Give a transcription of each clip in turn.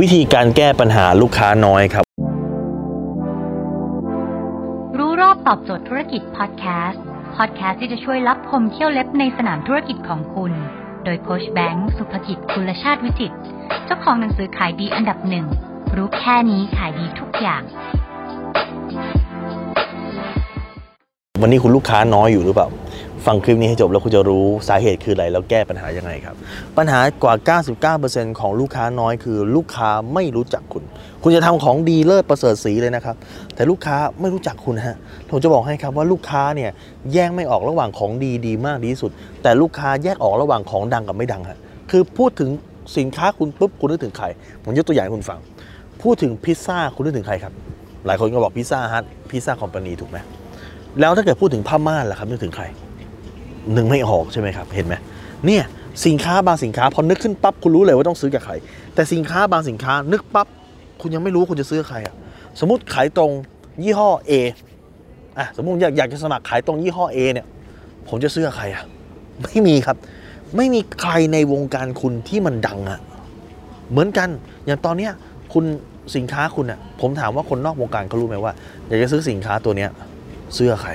วิธีการแก้ปัญหาลูกค้าน้อยครับ รู้รอบตอบโจทย์ธุรกิจพอดแคสต์พอดแคสต์ที่จะช่วยรับพมเที่ยวเล็บในสนามธุรกิจของคุณ โดยโคชแบงค์สุภกิจคุลชาติวิจิตรเจ้าของหนังสือขายดีอันดับหนึ่งรู้แค่นี้ขายดีทุกอย่าง วันนี้คุณลูกค้าน้อยอยู่หรือเปล่า ฟังคลิปนี้ให้จบแล้วคุณจะรู้สาเหตุคืออะไรแล้วแก้ปัญหายังไงครับ ปัญหากว่า 99%ของลูกค้าน้อยคือลูกค้าไม่รู้จักคุณ คุณจะทำของดีเลิศประเสริฐสีเลยนะครับ แต่ลูกค้าไม่รู้จักคุณฮะผมจะบอกให้ครับว่าลูกค้าเนี่ยแยกไม่ออกระหว่างของดีดีมากดีที่สุด แต่ลูกค้าแยกออกระหว่างของดังกับไม่ดังฮะคือพูดถึงสินค้าคุณปุ๊บคุณนึกถึงใครผมยกตัวอย่างให้คุณฟัง พูดถึงพิซซ่าคุณนึกถึงใครครับ หลายคนก็บอกพิซซ่าฮัทพิซซ่าคอมพานีถูกไหมแล้วถ้าเกิดพูดถึงผ้าม่านล่ะครับนึกถึงใคร นึกไม่ออกใช่ไหมครับ เห็นไหมเนี่ยสินค้าบางสินค้าพอนึกขึ้นปั๊บคุณรู้เลยว่าต้องซื้อกับใคร แต่สินค้าบางสินค้านึกปั๊บคุณยังไม่รู้คุณจะซื้อใครอะสมมติขายตรงยี่ห้อ A อะสมมติอยากอยากจะสมัครขายตรงยี่ห้อ A เนี่ยผมจะซื้อกับใครอะไม่มีครับ ไม่มีใครในวงการคุณที่มันดังอะเหมือนกันอย่างตอนเนี้ยคุณสินค้าคุณอะผมถามว่าคนนอกวงการเขารู้ไหมว่า อยากจะซื้อสินค้าตัวเนี้ยซื้อกับใคร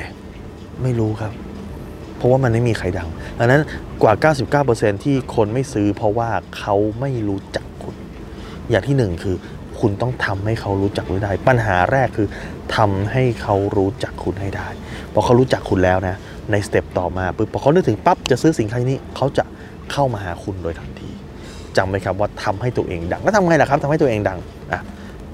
ไม่รู้ครับ เพราะว่ามันไม่มีใครดังดังนั้นกว่า 99%ที่คนไม่ซื้อ เพราะว่าเขาไม่รู้จักคุณ อย่างที่หนึ่งคือ คุณต้องทำให้เขารู้จักคุณได้ ปัญหาแรกคือทำให้เขารู้จักคุณให้ได้พอเขารู้จักคุณแล้วนะในสเต็ปต่อมาปุ๊บพอเขานึกถึงปั๊บจะซื้อสินค้านี้เขาจะเข้ามาหาคุณโดยทันทีจำไว้ครับว่าทำให้ตัวเองดังแล้วทำไงล่ะครับทำให้ตัวเองดังอะ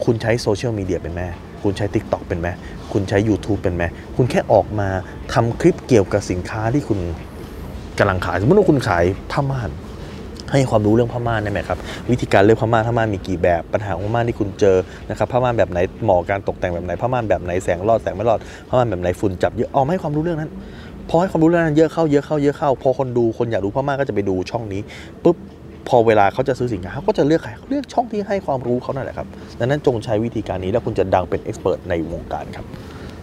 คุณใช้โซเชียลมีเดียเป็นแม่ คุณใช้ Tik t o อกเป็นไหม คุณใช้ YouTube เป็นไหม คุณแค่ออกมาทำคลิปเกี่ยวกับสินค้าที่คุณกำลังขาย สมมติว่าคุณขายผ้าม่านให้ความรู้เรื่องผ้าม่านได้ไหมครับ วิธีการเลือกผ้าม่านผ้าม่านมีกี่แบบปัญหาของผ้าม่านที่คุณเจอนะครับผ้าม่านแบบไหนเหมาะการตกแต่งแบบไหนผ้าม่านแบบไหนแสงรอดแสงไม่รอดผ้าม่านแบบไหนฝุ่นจับเยอะเอาให้ความรู้เรื่องนั้นพอให้ความรู้เรื่องนั้นเยอะเข้าเยอะเข้าเยอะเข้าพอคนดูคนอยากรู้ผ้าม่านก็จะไปดูช่องนี้ปุ๊บ พอเวลาเขาจะซื้อสินค้าเขาก็จะเลือกใครเขาเลือกช่องที่ให้ความรู้เขานั่นแหละครับดังนั้นจงใช้วิธีการนี้แล้วคุณจะดังเป็นเอ็กซ์เพรสในวงการครับ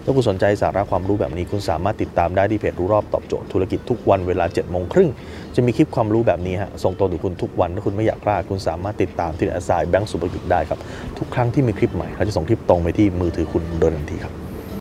ถ้าคุณสนใจสาระความรู้แบบนี้คุณสามารถติดตามได้ที่เพจรู้รอบตอบโจทย์ธุรกิจทุกวันเวลา7จ็ดโมงครึ่งจะมีคลิปความรู้แบบนี้ฮะส่งตรงถึงคุณทุกวันถ้าคุณไม่อยากพลาดคุณสามารถติดตามที่อาสายแบงก์สุภกิจได้ครับทุกครั้งที่มีคลิปใหม่เขาจะส่งคลิปตรงไปที่มือถือคุณโดยทันทีครับ